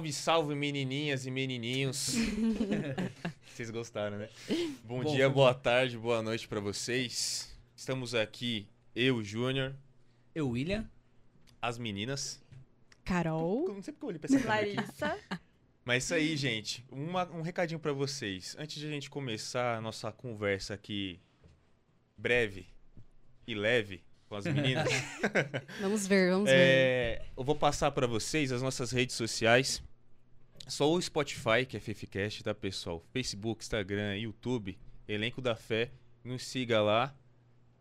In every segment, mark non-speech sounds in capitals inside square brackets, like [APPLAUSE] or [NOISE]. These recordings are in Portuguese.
Salve, salve, menininhas e menininhos. [LAUGHS] vocês gostaram, né? Bom, Bom, dia, foi boa tarde, boa noite pra vocês. Estamos aqui, eu, Júnior, Eu, William. as meninas. Carol. Eu não sei porque eu olhei pra essa. Larissa. Mas isso aí, gente. Uma- um recadinho pra vocês. Antes de a gente começar a nossa conversa aqui breve e leve com as meninas, [LAUGHS] Vamos ver, vamos ver. é, eu vou passar pra vocês as nossas redes sociais. Só o Spotify, que é Fefcast, tá, pessoal? Facebook, Instagram, YouTube, Elenco da Fé. Nos siga lá.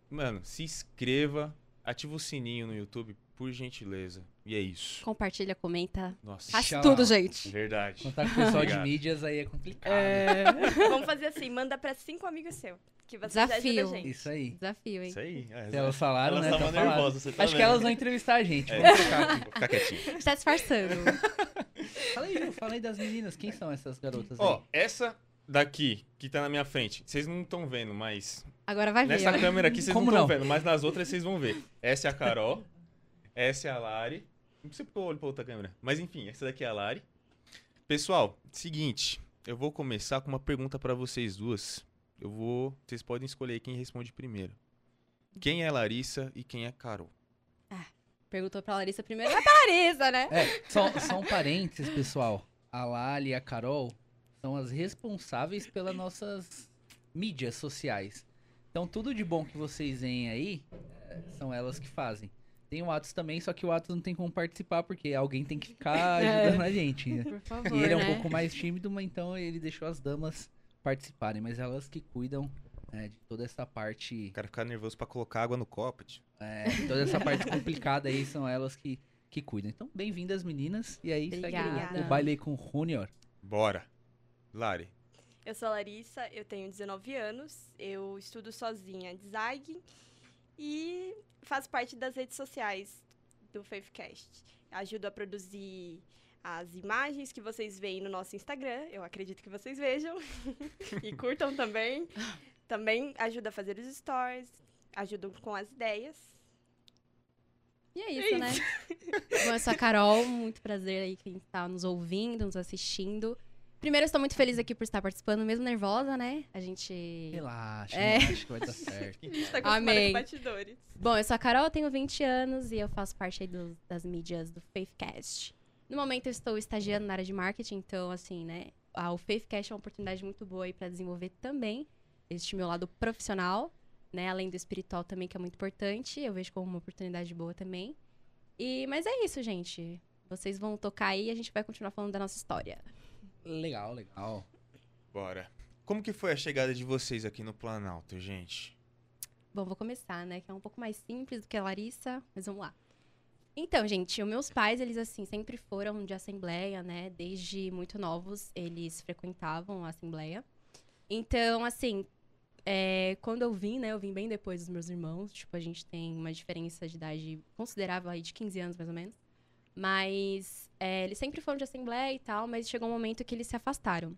Mano, se inscreva, ativa o sininho no YouTube, por gentileza. E é isso. Compartilha, comenta. Nossa, Faz tudo, gente. verdade. Contar com o pessoal de mídias aí é complicado. É. [LAUGHS] Vamos fazer assim, manda pra cinco amigos seus. Que você Desafio. Isso aí. Desafio, hein? Isso aí. É, elas falaram, elas né? estavam nervosas, tá Acho que elas vão entrevistar a gente. É. Vamos. Vou ficar quietinho. Está disfarçando. [LAUGHS] Fala aí, fala aí das meninas. Quem são essas garotas aí? Ó, essa daqui, que tá na minha frente, vocês não estão vendo, mas. Agora vai ver. Nessa ó. câmera aqui vocês Como não estão vendo, mas nas outras vocês vão ver. Essa é a Carol. essa é a Lari. Não sei porque eu olho pra outra câmera. Mas enfim, essa daqui é a Lari. Pessoal, seguinte. Eu vou começar com uma pergunta pra vocês duas. Eu vou. Vocês podem escolher quem responde primeiro. Quem é Larissa e quem é Carol? Perguntou pra Larissa primeiro. É pra Larissa, né? É, só, só um parênteses, pessoal. A Lali e a Carol são as responsáveis pelas nossas mídias sociais. Então, tudo de bom que vocês veem aí, é, são elas que fazem. Tem o Atos também, só que o Atos não tem como participar, porque alguém tem que ficar [LAUGHS] É. ajudando a gente. né? Por favor, E ele é um né? pouco mais tímido, mas então ele deixou as damas participarem. Mas elas que cuidam né, de toda essa parte O cara ficar nervoso pra colocar água no copo. tio. é, toda essa parte complicada aí são elas que, que cuidam. Então, bem-vindas, meninas. E aí, segue Obrigada. o baile aí com o Junior. Bora. Lari. Eu sou a Larissa, eu tenho 19 anos, eu estudo sozinha design e faço parte das redes sociais do Faithcast. Ajudo a produzir as imagens que vocês veem no nosso Instagram, eu acredito que vocês vejam [LAUGHS] e curtam também. Também ajudo a fazer os stories, ajudo com as ideias. E é isso, né? [LAUGHS] Bom, eu sou a Carol, muito prazer aí quem está nos ouvindo, nos assistindo. Primeiro, eu estou muito feliz aqui por estar participando, mesmo nervosa, né? A gente. Relaxa, É. relaxa que vai dar certo. [LAUGHS] A gente tá Amém. com batidores. Bom, eu sou a Carol, tenho 20 anos e eu faço parte aí dos- das mídias do Faithcast. No momento eu estou estagiando na área de marketing, então assim, né, a- o Faithcast é uma oportunidade muito boa aí para desenvolver também este meu lado profissional, né, além do espiritual também que é muito importante, eu vejo como uma oportunidade boa também. E mas é isso, gente. Vocês vão tocar aí e a gente vai continuar falando da nossa história. Legal, legal. Bora. Como que foi a chegada de vocês aqui no Planalto, gente? Bom, vou começar, né? Que é um pouco mais simples do que a Larissa, mas vamos lá. Então, gente, os meus pais, eles, assim, sempre foram de assembleia, né? Desde muito novos, eles frequentavam a assembleia. Então, assim, é, quando eu vim, né? Eu vim bem depois dos meus irmãos. Tipo, a gente tem uma diferença de idade considerável aí, de 15 anos, mais ou menos. Mas é, eles sempre foram de assembleia e tal, mas chegou um momento que eles se afastaram.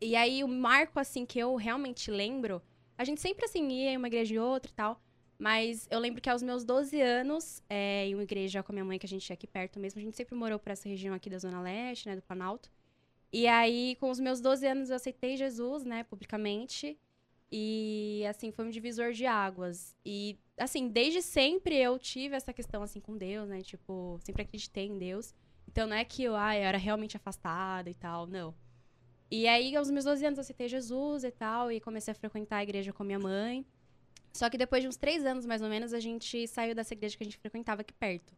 E aí, o marco, assim, que eu realmente lembro a gente sempre, assim, ia em uma igreja e outra e tal. Mas eu lembro que aos meus 12 anos, é, em uma igreja com a minha mãe, que a gente ia aqui perto mesmo, a gente sempre morou por essa região aqui da Zona Leste, né, do Planalto. E aí, com os meus 12 anos, eu aceitei Jesus, né, publicamente. E, assim, foi um divisor de águas. E, assim, desde sempre eu tive essa questão, assim, com Deus, né, tipo, sempre acreditei em Deus. Então, não é que eu, ah, eu era realmente afastada e tal, não. E aí, aos meus 12 anos, eu aceitei Jesus e tal, e comecei a frequentar a igreja com minha mãe. Só que depois de uns três anos, mais ou menos, a gente saiu dessa igreja que a gente frequentava aqui perto.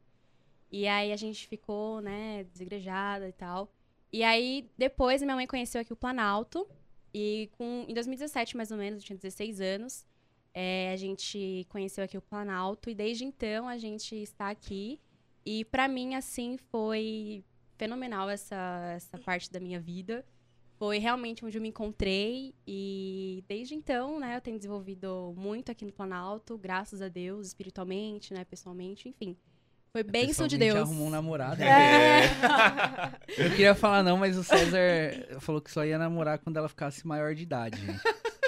E aí a gente ficou, né, desigrejada e tal. E aí, depois, minha mãe conheceu aqui o Planalto. E com, em 2017, mais ou menos, eu tinha 16 anos, é, a gente conheceu aqui o Planalto. E desde então, a gente está aqui. E pra mim, assim, foi fenomenal essa, essa parte da minha vida foi realmente onde eu me encontrei e desde então, né, eu tenho desenvolvido muito aqui no Planalto, graças a Deus, espiritualmente, né, pessoalmente, enfim. Foi bênção de Deus. arrumou um namorado. É. [LAUGHS] Eu queria falar não, mas o César falou que só ia namorar quando ela ficasse maior de idade, gente.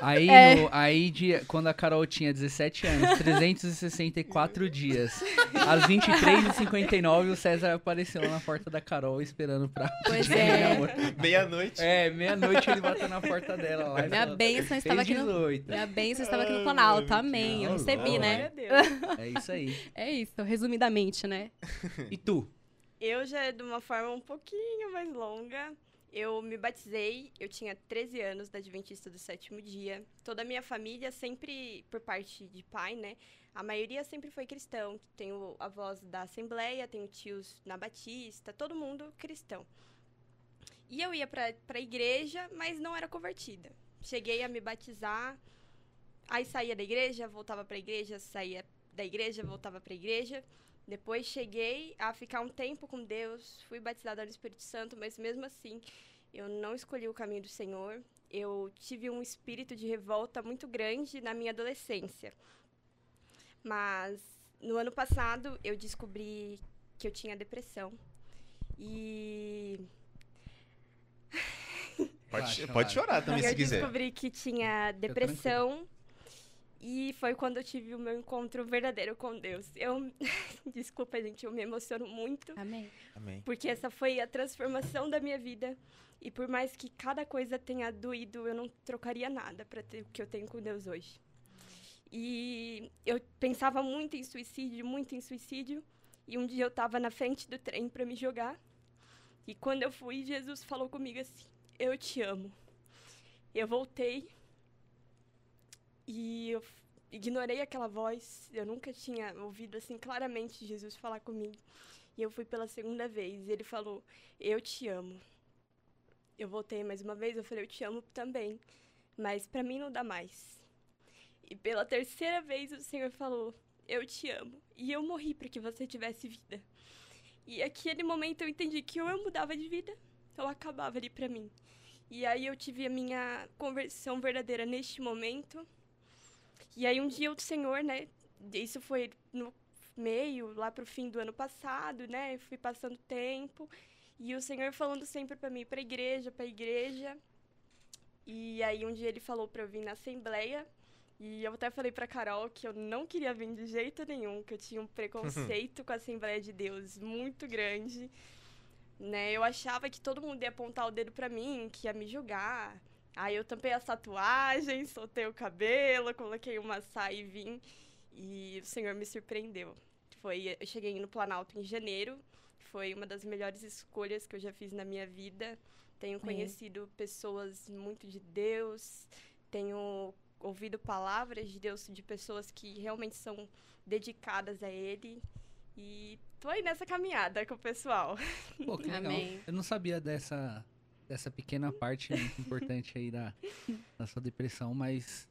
Aí, É. no- aí de, quando a Carol tinha 17 anos, 364 dias. Às 23h59, o César apareceu na porta da Carol esperando pra. Pois é. Meia-noite. É, meia-noite ele bateu na porta dela lá. Minha falou, bênção estava "Fez aqui no. 18. Minha bênção estava aqui no Planalto. Amém. Eu recebi, né? [LAUGHS] É isso aí. É isso, resumidamente, né? E tu? Eu já é de uma forma um pouquinho mais longa. Eu me batizei, eu tinha 13 anos da Adventista do Sétimo Dia. Toda a minha família sempre, por parte de pai, né? A maioria sempre foi cristão. Tenho avós da Assembleia, tenho tios na Batista, todo mundo cristão. E eu ia pra, pra igreja, mas não era convertida. Cheguei a me batizar, aí saía da igreja, voltava pra igreja, saía da igreja, voltava pra igreja. Depois cheguei a ficar um tempo com Deus, fui batizada no Espírito Santo, mas mesmo assim eu não escolhi o caminho do Senhor. Eu tive um espírito de revolta muito grande na minha adolescência. Mas no ano passado eu descobri que eu tinha depressão. E Pode, pode chorar também eu se quiser. descobri que tinha depressão. E foi quando eu tive o meu encontro verdadeiro com Deus. Eu [LAUGHS] desculpa, gente, eu me emociono muito. Amém. Amém. Porque essa foi a transformação da minha vida. E por mais que cada coisa tenha doído, eu não trocaria nada para ter o que eu tenho com Deus hoje. E eu pensava muito em suicídio, muito em suicídio. E um dia eu estava na frente do trem para me jogar. E quando eu fui, Jesus falou comigo assim: Eu te amo. Eu voltei. E eu ignorei aquela voz. Eu nunca tinha ouvido assim claramente Jesus falar comigo. E eu fui pela segunda vez. E ele falou: Eu te amo. Eu voltei mais uma vez. Eu falei: Eu te amo também. Mas pra mim não dá mais. E pela terceira vez o Senhor falou: Eu te amo. E eu morri para que você tivesse vida. E aquele momento eu entendi que ou eu mudava de vida ou acabava ali pra mim. E aí eu tive a minha conversão verdadeira neste momento. E aí um dia o Senhor, né, isso foi no meio, lá pro fim do ano passado, né? Eu fui passando tempo e o Senhor falando sempre pra mim, pra igreja, pra igreja. E aí um dia ele falou pra eu vir na assembleia e eu até falei pra Carol que eu não queria vir de jeito nenhum, que eu tinha um preconceito com a Assembleia de Deus muito grande. Né? Eu achava que todo mundo ia apontar o dedo pra mim, que ia me julgar. Aí eu tampei as tatuagens, soltei o cabelo, coloquei uma saia e vim. E o Senhor me surpreendeu. Foi, eu cheguei no Planalto em janeiro. Foi uma das melhores escolhas que eu já fiz na minha vida. Tenho Amém. conhecido pessoas muito de Deus. Tenho ouvido palavras de Deus de pessoas que realmente são dedicadas a Ele. E tô aí nessa caminhada com o pessoal. Pô, que legal. Amém. Eu não sabia dessa, dessa pequena parte muito importante aí da, da sua depressão, mas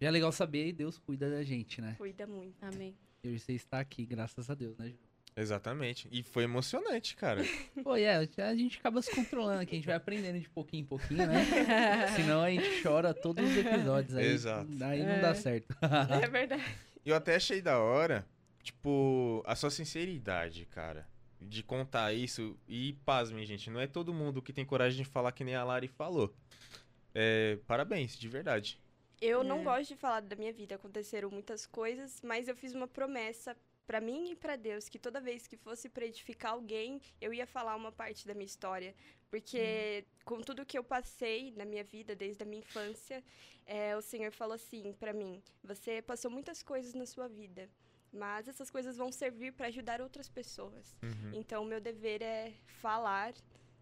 já é legal saber e Deus cuida da gente, né? Cuida muito. Amém. E hoje você está aqui, graças a Deus, né? Ju? Exatamente. E foi emocionante, cara. [LAUGHS] Pô, é, a gente acaba se controlando aqui, a gente vai aprendendo de pouquinho em pouquinho, né? [LAUGHS] Senão a gente chora todos os episódios aí. Exato. Daí não É. dá certo. É verdade. Eu até achei da hora, tipo, a sua sinceridade, cara. De contar isso. E pasmem, gente, não é todo mundo que tem coragem de falar que nem a Lari falou. É, parabéns, de verdade. Eu não É. gosto de falar da minha vida, aconteceram muitas coisas, mas eu fiz uma promessa pra mim e pra Deus que toda vez que fosse pra edificar alguém, eu ia falar uma parte da minha história, porque com tudo que eu passei na minha vida desde a minha infância, é, o Senhor falou assim pra mim: você passou muitas coisas na sua vida, mas essas coisas vão servir pra ajudar outras pessoas. Uhum. Então, o meu dever é falar,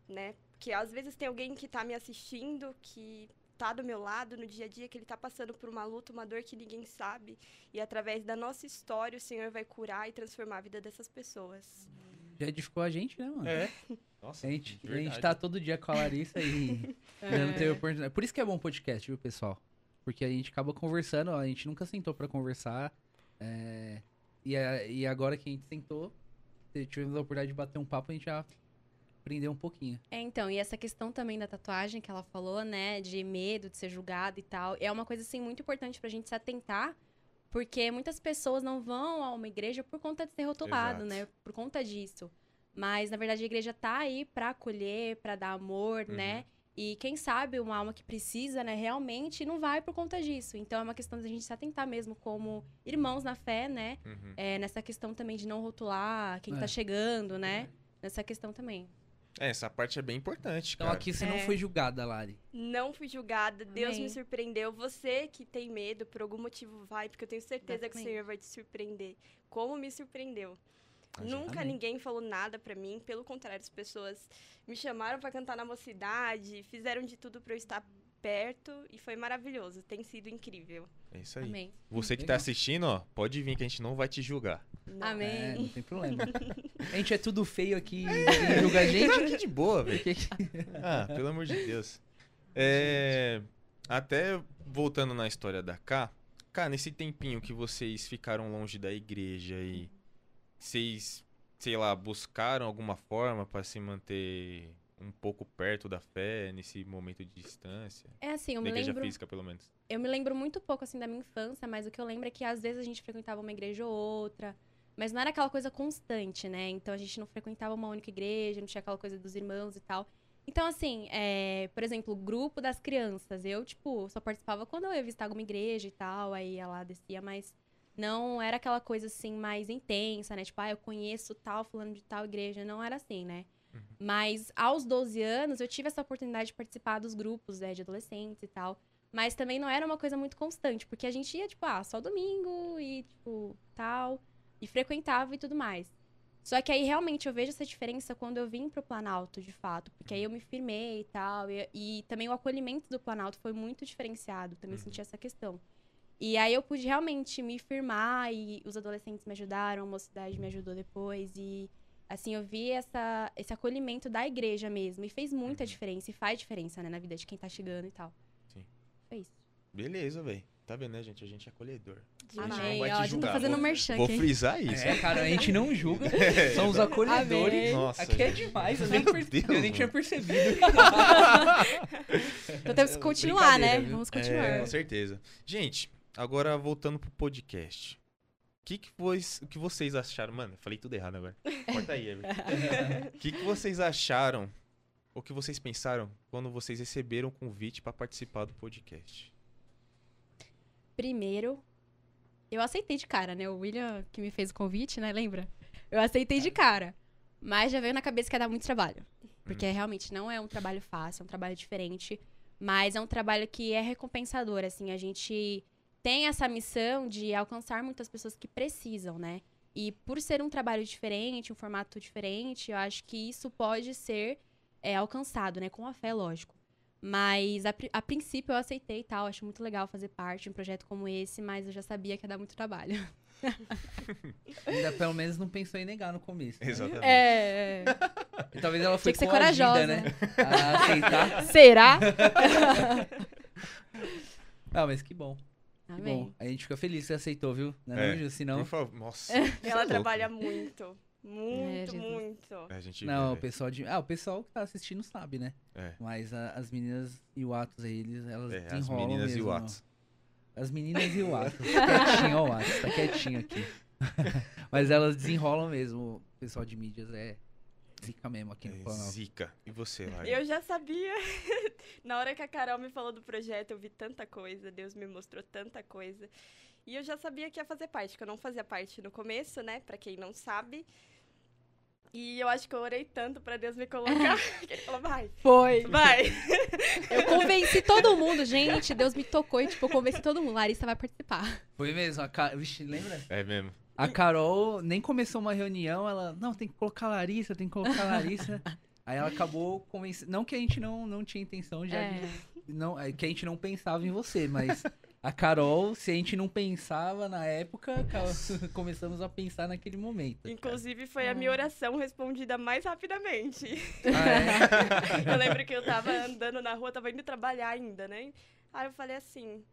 né? Porque às vezes tem alguém que tá me assistindo, que tá do meu lado no dia a dia, que ele tá passando por uma luta, uma dor que ninguém sabe. E através da nossa história, o Senhor vai curar e transformar a vida dessas pessoas. Já edificou a gente, né, mano? É. Nossa, A gente, de a gente verdade. tá todo dia com a Larissa e ainda [LAUGHS] não teve oportunidade. Por isso que é bom podcast, viu, pessoal? Porque a gente acaba conversando, a gente nunca sentou pra conversar. é, e, a- e agora que a gente sentou, tivemos a oportunidade de bater um papo, a gente já aprendeu um pouquinho. É, então, e essa questão também da tatuagem que ela falou, né, de medo de ser julgado e tal, é uma coisa, assim, muito importante pra gente se atentar, porque muitas pessoas não vão a uma igreja por conta de ser rotulado, Exato. né, por conta disso. Mas, na verdade, a igreja tá aí pra acolher, pra dar amor, Uhum. né, E quem sabe uma alma que precisa, né, realmente não vai por conta disso. Então é uma questão da gente se atentar mesmo como irmãos na fé, né? Uhum. É, nessa questão também de não rotular quem É. tá chegando, né? Nessa questão também. É, essa parte é bem importante, Então cara. aqui você não É. foi julgada, Lari. Não fui julgada, Deus Amém. me surpreendeu. Você que tem medo, por algum motivo vai, porque eu tenho certeza que o. Senhor vai te surpreender. Como me surpreendeu. A gente- Nunca ninguém falou nada pra mim, pelo contrário, as pessoas me chamaram pra cantar na mocidade, fizeram de tudo pra eu estar perto e foi maravilhoso, tem sido incrível. É isso aí. Amém. Você que Legal. tá assistindo, ó, pode vir que a gente não vai te julgar. Não. É, Amém. não tem problema. [LAUGHS] A gente é tudo feio aqui e julga a gente. Gente, de boa, [LAUGHS] velho. Ah, pelo amor de Deus. É, até voltando na história da K, Cá, nesse tempinho que vocês ficaram longe da igreja e vocês, sei lá, buscaram alguma forma pra se manter um pouco perto da fé nesse momento de distância? É assim, eu me igreja lembro. física, pelo menos. Eu me lembro muito pouco, assim, da minha infância, mas o que eu lembro é que às vezes a gente frequentava uma igreja ou outra, mas não era aquela coisa constante, né? Então a gente não frequentava uma única igreja, não tinha aquela coisa dos irmãos e tal. Então, assim, é, por exemplo, o grupo das crianças, eu, tipo, só participava quando eu ia visitar alguma igreja e tal, aí lá, descia, mas não era aquela coisa, assim, mais intensa, né? Tipo, ah, eu conheço tal, fulano de tal igreja, não era assim, né? Uhum. Mas aos 12 anos, eu tive essa oportunidade de participar dos grupos, né, de adolescentes e tal. Mas também não era uma coisa muito constante, porque a gente ia, tipo, ah, só domingo e, tipo, tal, e frequentava e tudo mais. Só que aí realmente eu vejo essa diferença quando eu vim pro Planalto, de fato, porque aí eu me firmei e tal, e, e também o acolhimento do Planalto foi muito diferenciado, também Uhum. senti essa questão. E aí eu pude realmente me firmar e os adolescentes me ajudaram, a mocidade me ajudou depois e assim eu vi essa esse acolhimento da igreja mesmo e fez muita Uhum. diferença e faz diferença, né, na vida de quem tá chegando e tal. Sim. Foi isso. Beleza, velho. Tá vendo, né, gente? A gente é acolhedor. Demais. não Amém. vai te Ó, a gente julgar, tá fazendo vou- merchan Vou aqui. frisar isso. É, cara, a gente não julga. [LAUGHS] São os Amém. acolhedores. Nossa, Aqui é gente. demais, eu nem, perce- Deus, eu nem tinha percebido. [LAUGHS] Então temos que [LAUGHS] continuar, né? Viu? Vamos É, continuar. com certeza. Gente, agora voltando pro podcast. O que, que, que vocês acharam? Mano, eu falei tudo errado agora. Corta aí, Everton. O [LAUGHS] que, que vocês acharam? O que vocês pensaram quando vocês receberam o convite pra participar do podcast? Primeiro, eu aceitei de cara, né? O William que me fez o convite, né? Lembra? Eu aceitei de cara. Mas já veio na cabeça que ia dar muito trabalho. Porque realmente não é um trabalho fácil, é um trabalho diferente. Mas é um trabalho que é recompensador, assim. A gente tem essa missão de alcançar muitas pessoas que precisam, né? E por ser um trabalho diferente, um formato diferente, eu acho que isso pode ser é, alcançado, né? Com a fé, lógico. Mas a, a princípio eu aceitei e tal, acho muito legal fazer parte de um projeto como esse, mas eu já sabia que ia dar muito trabalho. [LAUGHS] Ainda pelo menos não pensou em negar no começo. né? Exatamente. É. E talvez ela foi corajosa. né? A aceitar. Será? Não, [LAUGHS] mas que bom. Que bom. A gente fica feliz que você aceitou, viu? Não É, é, não, Ju? Senão... Por favor. Nossa. [LAUGHS] Ela é louco. trabalha muito. Muito, É, muito. A gente Não, vê, o velho. pessoal de. Ah, o pessoal que tá assistindo sabe, né? É. Mas a- as meninas e o Atos aí, eles, elas É, as meninas e mesmo, o ó. Atos. As meninas e o [LAUGHS] Atos. quietinho, ó, o Atos, tá quietinho aqui. [LAUGHS] Mas elas desenrolam mesmo. O pessoal de mídias é zica mesmo aqui no É. Zica. E você, Lari? Eu já sabia. [LAUGHS] Na hora que a Carol me falou do projeto, eu vi tanta coisa, Deus me mostrou tanta coisa. E eu já sabia que ia fazer parte, que eu não fazia parte no começo, né? Pra quem não sabe. E eu acho que eu orei tanto pra Deus me colocar, [LAUGHS] que ele falou, vai, Foi. vai. [LAUGHS] Eu convenci todo mundo, gente. Deus me tocou e, tipo, eu convenci todo mundo. Larissa vai participar. Foi mesmo. A Ca... Vixe, lembra? É mesmo. A Carol nem começou uma reunião, ela, não, tem que colocar a Larissa, tem que colocar a Larissa. [LAUGHS] Aí ela acabou convencendo. Não que a gente não, não tinha intenção já É. de. Não, é que a gente não pensava em você, mas a Carol, se a gente não pensava na época, ca- [LAUGHS] começamos a pensar naquele momento. Inclusive, foi a minha oração respondida mais rapidamente. Ah, é? [LAUGHS] Eu lembro que eu tava andando na rua, tava indo trabalhar ainda, né? Aí eu falei assim,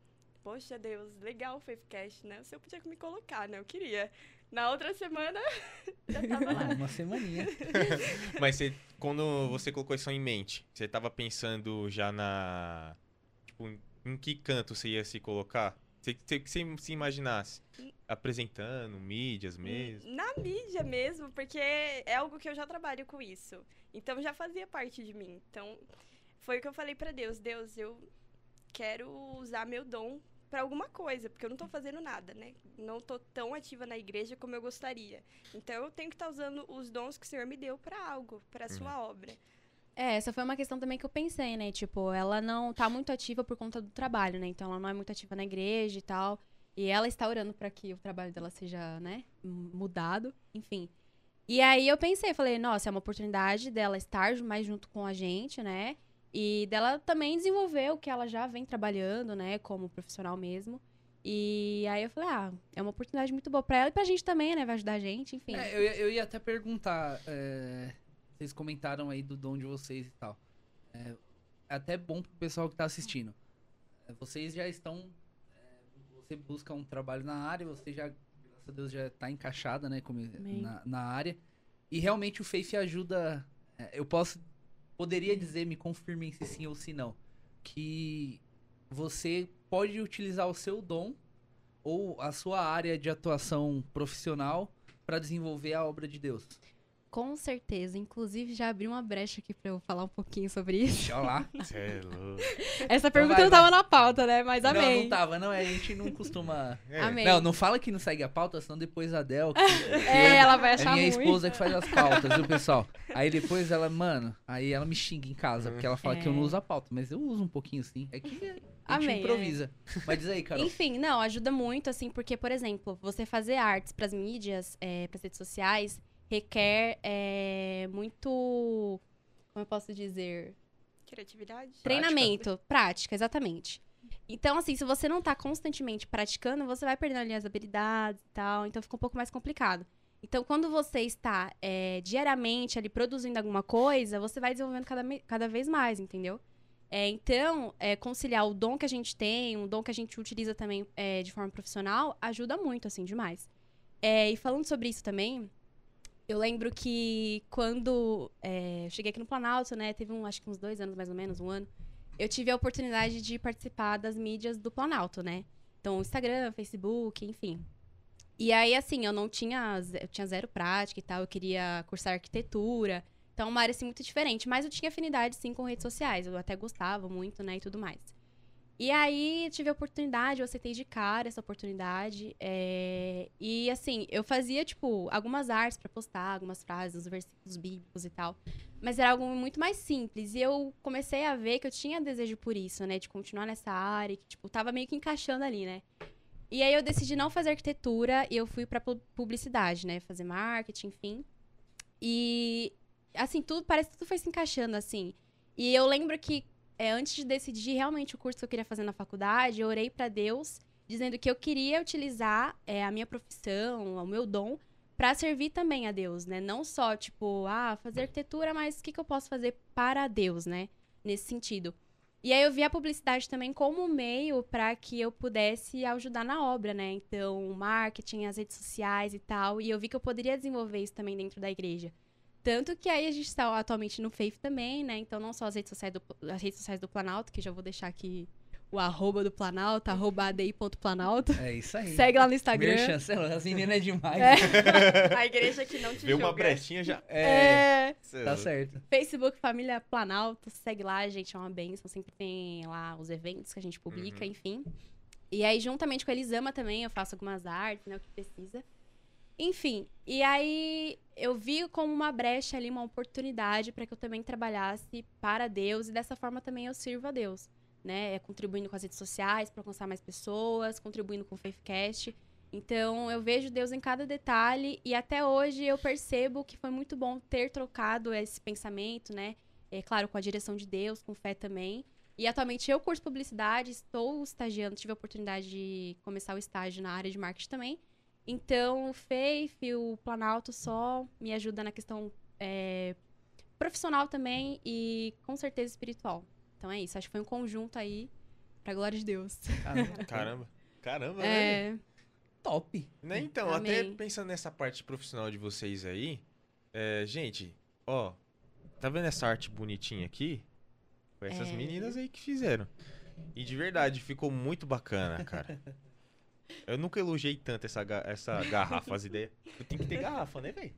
poxa Deus, legal o Faithcast, né? Se eu podia me colocar, né? Eu queria. Na outra semana, [LAUGHS] já tava lá. Uma semaninha. [LAUGHS] Mas você, quando você colocou isso em mente, você tava pensando já na. Tipo, em- que canto você ia se colocar? Você, você, que você se imaginasse? Apresentando, mídias mesmo? Na mídia mesmo, porque é algo que eu já trabalho com isso. Então já fazia parte de mim. Então, foi o que eu falei pra Deus. Deus, eu quero usar meu dom pra alguma coisa, porque eu não tô fazendo nada, né? Não tô tão ativa na igreja como eu gostaria. Então eu tenho que estar usando os dons que o Senhor me deu pra algo, pra sua obra. É, essa foi uma questão também que eu pensei, né? Tipo, ela não tá muito ativa por conta do trabalho, né? Então ela não é muito ativa na igreja e tal. E ela está orando para que o trabalho dela seja, né, mudado, enfim. E aí eu pensei, falei, nossa, é uma oportunidade dela estar mais junto com a gente, né? E dela também desenvolver o que ela já vem trabalhando, né, como profissional mesmo. E aí eu falei, ah, é uma oportunidade muito boa pra ela e pra gente também, né? Vai ajudar a gente, enfim. É, eu, ia- eu ia até perguntar, é, vocês comentaram aí do dom de vocês e tal. É, é até bom pro pessoal que tá assistindo. É, vocês já estão. é, você busca um trabalho na área, você já, graças a Deus, já tá encaixada, né, como, na, na área. E realmente o Faith ajuda. é, eu posso. Poderia dizer, me confirmem se sim ou se não. Que você pode utilizar o seu dom ou a sua área de atuação profissional para desenvolver a obra de Deus. Com certeza. Inclusive, já abri uma brecha aqui pra eu falar um pouquinho sobre isso. Olha lá. [LAUGHS] É louco. Essa pergunta vai, não tava na pauta, né? Mas Não, amém. não tava, não. A gente não costuma. É. Amém. Não, não fala que não segue a pauta, senão depois a Del. Que, [LAUGHS] É, ela vai é achar minha ruim. esposa que faz as pautas, viu, pessoal? [LAUGHS] Aí depois ela, mano, aí ela me xinga em casa, porque ela fala que eu não É. uso a pauta, mas eu uso um pouquinho sim. É que a gente Amém, improvisa. Mas diz aí, Carol. Enfim, não, ajuda muito, assim, porque, por exemplo, você fazer artes pras mídias, é, pras redes sociais, requer é, muito. Como eu posso dizer? Criatividade? Treinamento, prática, exatamente. Então, assim, se você não tá constantemente praticando, você vai perdendo ali as habilidades e tal, então fica um pouco mais complicado. Então, quando você está é, diariamente ali produzindo alguma coisa, você vai desenvolvendo cada, cada vez mais, entendeu? É, então, é, conciliar o dom que a gente tem, um dom que a gente utiliza também é, de forma profissional, ajuda muito, assim, demais. É, e falando sobre isso também, eu lembro que quando é, cheguei aqui no Planalto, né, teve um, acho que uns dois anos mais ou menos, um ano, eu tive a oportunidade de participar das mídias do Planalto, né? Então, Instagram, Facebook, enfim. E aí, assim, eu não tinha, eu tinha zero prática e tal, eu queria cursar arquitetura. Então, uma área, assim, muito diferente. Mas eu tinha afinidade, sim, com redes sociais. Eu até gostava muito, né, e tudo mais. E aí, tive a oportunidade, eu aceitei de cara essa oportunidade. é, E, assim, eu fazia, tipo, algumas artes pra postar, algumas frases, os versículos bíblicos e tal. Mas era algo muito mais simples. E eu comecei a ver que eu tinha desejo por isso, né? De continuar nessa área, que, tipo, tava meio que encaixando ali, né? E aí eu decidi não fazer arquitetura e eu fui pra pu- publicidade, né? Fazer marketing, enfim. E, assim, tudo, parece que tudo foi se encaixando, assim. E eu lembro que, é, antes de decidir realmente o curso que eu queria fazer na faculdade, eu orei pra Deus, dizendo que eu queria utilizar é, a minha profissão, o meu dom, pra servir também a Deus, né? Não só, tipo, ah, fazer arquitetura, mas o que, que eu posso fazer para Deus, né? Nesse sentido. E aí eu vi a publicidade também como um meio para que eu pudesse ajudar na obra, né? Então, marketing, as redes sociais e tal. E eu vi que eu poderia desenvolver isso também dentro da igreja. Tanto que aí a gente está atualmente no Faith também, né? Então, não só as redes sociais do, as redes sociais do Planalto, que já vou deixar aqui o arroba do Planalto, arroba adi.planalto. É isso aí. Segue lá no Instagram. Merchan, as meninas é demais. É. A igreja que não te Vê uma brechinha já. É, É. Tá certo. Facebook Família Planalto, segue lá, gente, é uma benção. Sempre tem lá os eventos que a gente publica, Uhum. enfim. E aí, juntamente com a Elisama também, eu faço algumas artes, né, o que precisa. Enfim, e aí eu vi como uma brecha ali, uma oportunidade para que eu também trabalhasse para Deus e dessa forma também eu sirvo a Deus, né? É, contribuindo com as redes sociais para alcançar mais pessoas, contribuindo com o Faithcast. Então, eu vejo Deus em cada detalhe e até hoje eu percebo que foi muito bom ter trocado esse pensamento, né? É claro, com a direção de Deus, com fé também. E atualmente eu curso publicidade, estou estagiando, tive a oportunidade de começar o estágio na área de marketing também. Então, o Faith, o Planalto só me ajuda na questão é, profissional também e com certeza espiritual. Então é isso, acho que foi um conjunto aí, pra glória de Deus. Caramba. [LAUGHS] Caramba. Caramba, né? É, Top. Né, Então, até pensando nessa parte profissional de vocês aí, é, gente, ó, tá vendo essa arte bonitinha aqui? Foi essas É. meninas aí que fizeram. E de verdade, ficou muito bacana, cara. [LAUGHS] Eu nunca elogiei tanto essa, essa [LAUGHS] garrafa, as ideias. Eu tenho que ter garrafa, né, velho?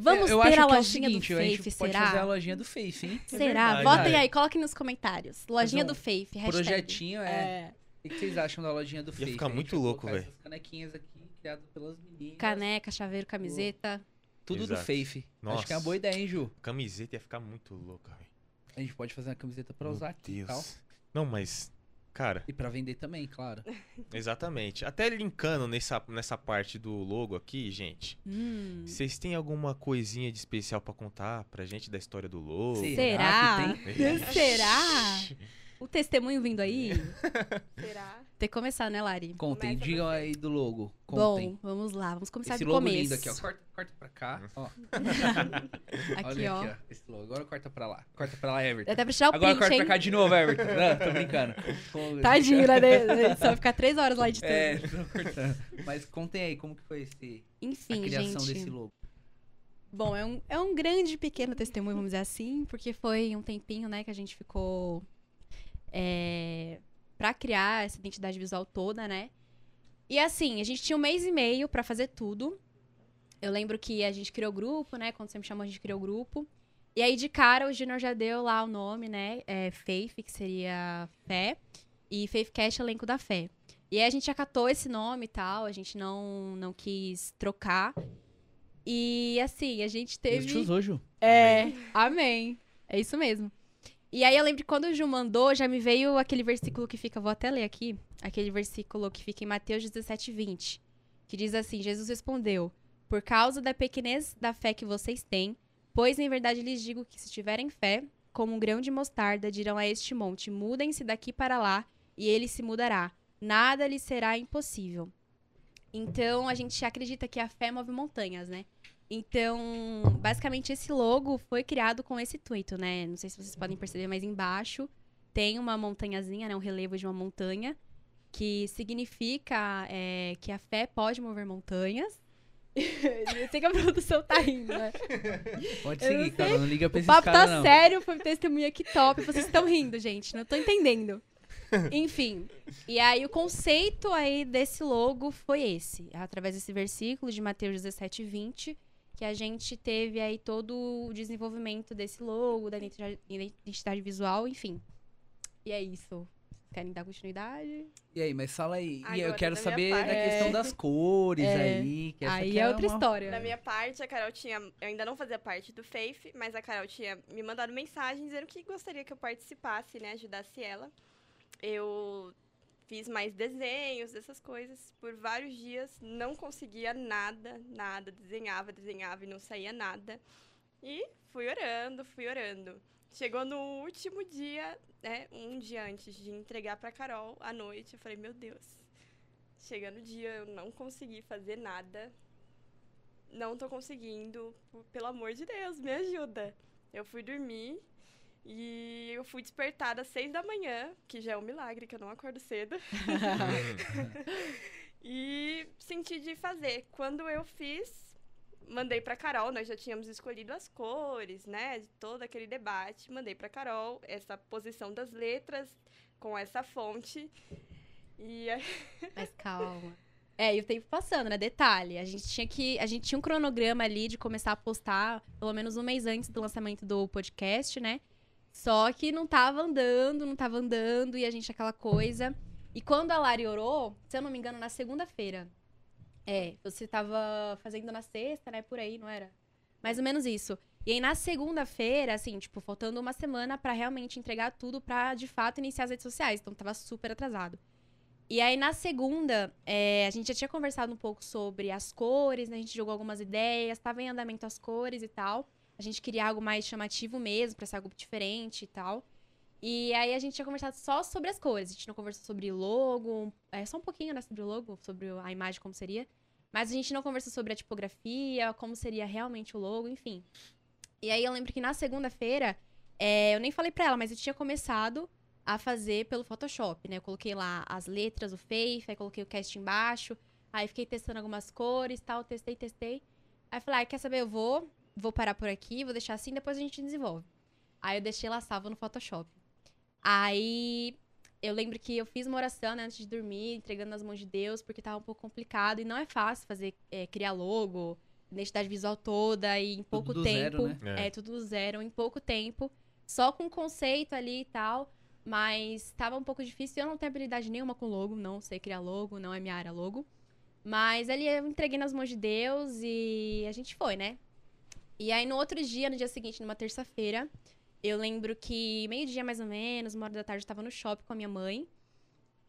Vamos eu ter acho a que é o lojinha seguinte, do a gente Faith, pode será? fazer a lojinha do Faith, hein? Será? verdade, Votem aí, coloquem nos comentários. Lojinha um do Faith, hashtag. Projetinho, é. É. O que vocês acham da lojinha do Faith? ficar A gente muito louco, velho. Essas canequinhas aqui, criadas pelas meninas. Caneca, chaveiro, camiseta. Tudo do Exato. Faith. Acho que é uma Nossa. boa ideia, hein, Ju? Camiseta ia ficar muito louca, velho. A gente pode fazer uma camiseta pra Meu usar aqui e Deus. tal. Não, mas. Cara, E pra vender também, claro. [LAUGHS] exatamente. Até linkando nessa, nessa parte do logo aqui, gente. Hum. Vocês têm alguma coisinha de especial pra contar pra gente da história do logo? Será? que tem? Será? [LAUGHS] O testemunho vindo aí? [LAUGHS] Será? Tem que começar, né, Lari? Contem, Começa você. aí do logo. Contem. Bom, vamos lá. Vamos começar Esse do logo começo. lindo aqui, ó. Corta, corta pra cá. Ó. [LAUGHS] Aqui, Olha ó. aqui, ó. Esse logo. Agora corta pra lá. Corta pra lá, Everton. Até pra tirar o Agora print, corta hein? pra cá de novo, Everton. Não, tô brincando. [LAUGHS] Tadinho, né? Só vai ficar três horas lá editando. É, tô cortando. Mas contem aí como que foi esse, a Enfim, criação gente. desse logo. Bom, é um, é um grande pequeno testemunho, vamos dizer assim, porque foi um tempinho, né, que a gente ficou é, pra criar essa identidade visual toda, né? E assim, a gente tinha um mês e meio pra fazer tudo. Eu lembro que a gente criou o grupo, né? Quando você me chamou, a gente criou o grupo. E aí, de cara, o Junior já deu lá o nome, né? É, Faith, que seria fé. E Faithcast, elenco da fé. E aí a gente acatou esse nome e tal, a gente não, não quis trocar. E assim, a gente Deus teve. te usou, Ju. É, amém. É isso mesmo. E aí eu lembro que quando o Ju mandou, já me veio aquele versículo que fica, vou até ler aqui, aquele versículo que fica em Mateus 17, 20, que diz assim: Jesus respondeu: Por causa da pequenez da fé que vocês têm, pois em verdade lhes digo que se tiverem fé, como um grão de mostarda, dirão a este monte: mudem-se daqui para lá, e ele se mudará. Nada lhe será impossível. Então a gente acredita que a fé move montanhas, né? Então, basicamente, esse logo foi criado com esse intuito, né? Não sei se vocês podem perceber, mas embaixo tem uma montanhazinha, né? Um relevo de uma montanha, que significa é, que a fé pode mover montanhas. [LAUGHS] Eu sei que a produção tá rindo, né? [LAUGHS] Pode seguir, cara. Não liga pra O esses papo caras, tá não. sério, foi testemunho aqui top. Vocês estão rindo, gente. Não tô entendendo. [LAUGHS] Enfim. E aí, o conceito aí desse logo foi esse. Através desse versículo de Mateus 17, 20, que a gente teve aí todo o desenvolvimento desse logo, da identidade, visual, enfim. E é isso. Querem dar continuidade? E aí, mas fala aí. E eu Agora, quero saber parte. da questão É. das cores É. aí. Que essa aí que é outra uma- história. Da minha parte, a Carol tinha. Eu ainda não fazia parte do Faith, mas a Carol tinha me mandado mensagem dizendo que gostaria que eu participasse, né? Ajudasse ela. Eu fiz mais desenhos, essas coisas. Por vários dias não conseguia nada, nada. Desenhava, desenhava e não saía nada. E fui orando, fui orando. Chegou no último dia, né? Um dia antes de entregar pra Carol à noite, eu falei, meu Deus. Chegando o dia, eu não consegui fazer nada não tô conseguindo, pelo amor de Deus, me ajuda. Eu fui dormir e eu fui despertada às seis da manhã, que já é um milagre, que eu não acordo cedo, [LAUGHS] [LAUGHS] e senti de fazer. Quando eu fiz, mandei pra Carol, nós já tínhamos escolhido as cores, né, de todo aquele debate, mandei pra Carol essa posição das letras com essa fonte. E [LAUGHS] Mas calma. É, e o tempo passando, né? Detalhe, a gente tinha que. A gente tinha um cronograma ali de começar a postar pelo menos um mês antes do lançamento do podcast, né? Só que não tava andando, não tava andando, e a gente aquela coisa. E quando a Lari orou, se eu não me engano, na segunda-feira. É, você tava fazendo na sexta, né? Por aí, não era? Mais ou menos isso. E aí, na segunda-feira, assim, tipo, faltando uma semana pra realmente entregar tudo pra, de fato, iniciar as redes sociais. Então, tava super atrasado. E aí, na segunda, é, a gente já tinha conversado um pouco sobre as cores, né? A gente jogou algumas ideias, tava em andamento as cores e tal. A gente queria algo mais chamativo mesmo, pra ser algo diferente e tal. E aí, a gente tinha conversado só sobre as cores. A gente não conversou sobre logo, é, só um pouquinho, né? Sobre o logo, sobre a imagem, como seria. Mas a gente não conversou sobre a tipografia, como seria realmente o logo, enfim. E aí, eu lembro que na segunda-feira, é, eu nem falei pra ela, mas eu tinha começado a fazer pelo Photoshop, né? Eu coloquei lá as letras, o Faith, aí coloquei o cast embaixo, aí fiquei testando algumas cores tal, testei, testei. Aí falei, ah, quer saber, eu vou, vou parar por aqui, vou deixar assim, depois a gente desenvolve. Aí eu deixei lá salvo no Photoshop. Aí eu lembro que eu fiz uma oração né, antes de dormir, entregando nas mãos de Deus, porque tava um pouco complicado. E não é fácil fazer, é, criar logo, identidade visual toda, e em pouco do tempo. zero, né? É. É. tudo do zero, em pouco tempo. Só com conceito ali e tal. Mas tava um pouco difícil. Eu não tenho habilidade nenhuma com logo, não sei criar logo, não é minha área logo. Mas ali eu entreguei nas mãos de Deus e a gente foi, né? E aí no outro dia, no dia seguinte, numa terça-feira, eu lembro que meio-dia mais ou menos, uma hora da tarde, eu tava no shopping com a minha mãe.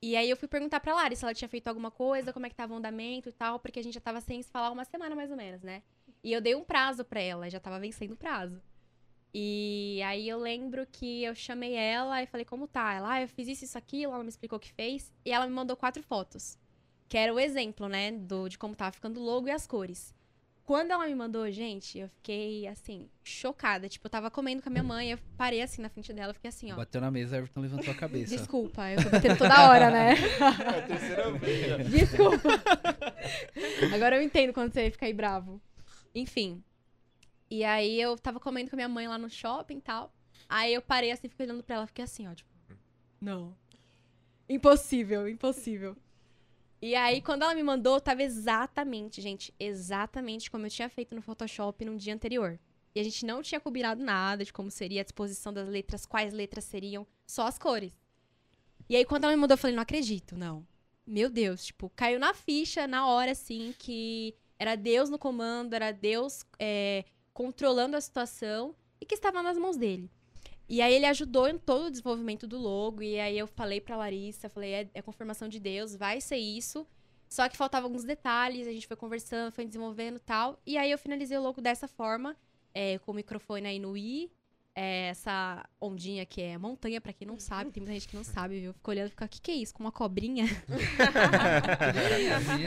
E aí eu fui perguntar pra Lari se ela tinha feito alguma coisa, como é que tava o andamento e tal, porque a gente já tava sem se falar uma semana mais ou menos, né? E eu dei um prazo pra ela, já tava vencendo o prazo. E aí eu lembro que eu chamei ela e falei, como tá? Ela, ah, eu fiz isso, isso, aquilo, ela me explicou o que fez. E ela me mandou quatro fotos. Que era o exemplo, né, do, de como tava ficando o logo e as cores. Quando ela me mandou, gente, eu fiquei, assim, chocada. Tipo, eu tava comendo com a minha mãe, eu parei assim na frente dela, fiquei assim, ó. Bateu na mesa, Everton levantou a cabeça. Desculpa, eu tô batendo toda hora, né? É a terceira vez. já. [LAUGHS] Desculpa. Agora eu entendo quando você fica aí bravo. Enfim. E aí eu tava comendo com a minha mãe lá no shopping e tal. Aí eu parei assim, fiquei olhando pra ela, fiquei assim, ó, tipo. Não. Impossível, impossível. E aí, quando ela me mandou, tava exatamente, gente, exatamente como eu tinha feito no Photoshop no dia anterior. E a gente não tinha combinado nada de como seria a disposição das letras, quais letras seriam, só as cores. E aí, quando ela me mandou, eu falei, não acredito, não. Meu Deus, tipo, caiu na ficha na hora, assim, que era Deus no comando, era Deus é, controlando a situação e que estava nas mãos dele. E aí ele ajudou em todo o desenvolvimento do logo, e aí eu falei pra Larissa, falei, é, é confirmação de Deus, vai ser isso. Só que faltavam alguns detalhes, a gente foi conversando, foi desenvolvendo e tal. E aí eu finalizei o logo dessa forma, é, com o microfone aí no i, é, essa ondinha que é montanha, pra quem não sabe, tem muita gente que não sabe, viu? Fica olhando e fica, o que, que é isso? Com uma cobrinha? [LAUGHS]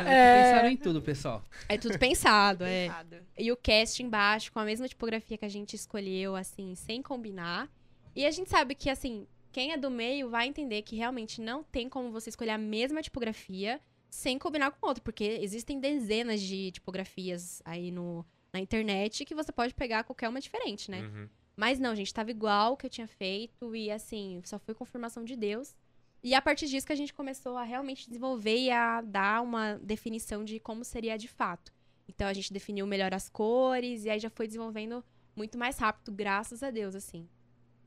É. pensaram em tudo, pessoal. É tudo pensado, é. Pensado. E o cast embaixo, com a mesma tipografia que a gente escolheu, assim, sem combinar. E a gente sabe que, assim, quem é do meio vai entender que realmente não tem como você escolher a mesma tipografia sem combinar com outro, porque existem dezenas de tipografias aí no, na internet que você pode pegar qualquer uma diferente, né? Uhum. Mas não, gente, tava igual o que eu tinha feito e assim, só foi confirmação de Deus. E a partir disso que a gente começou a realmente desenvolver e a dar uma definição de como seria de fato. Então a gente definiu melhor as cores e aí já foi desenvolvendo muito mais rápido, graças a Deus, assim.